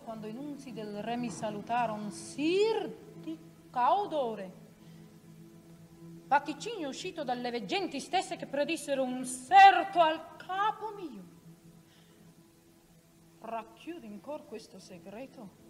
Quando i nunzi del re mi salutaron, sir di caudore. Vaticigno uscito dalle veggenti stesse che predissero un serto al capo mio. Racchiudi in cor questo segreto.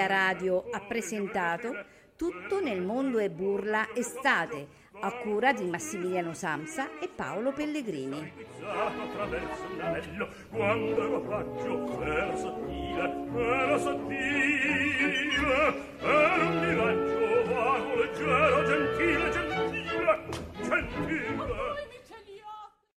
Ameria Radio ha presentato Tutto nel mondo è burla estate a cura di Massimiliano Samsa e Paolo Pellegrini.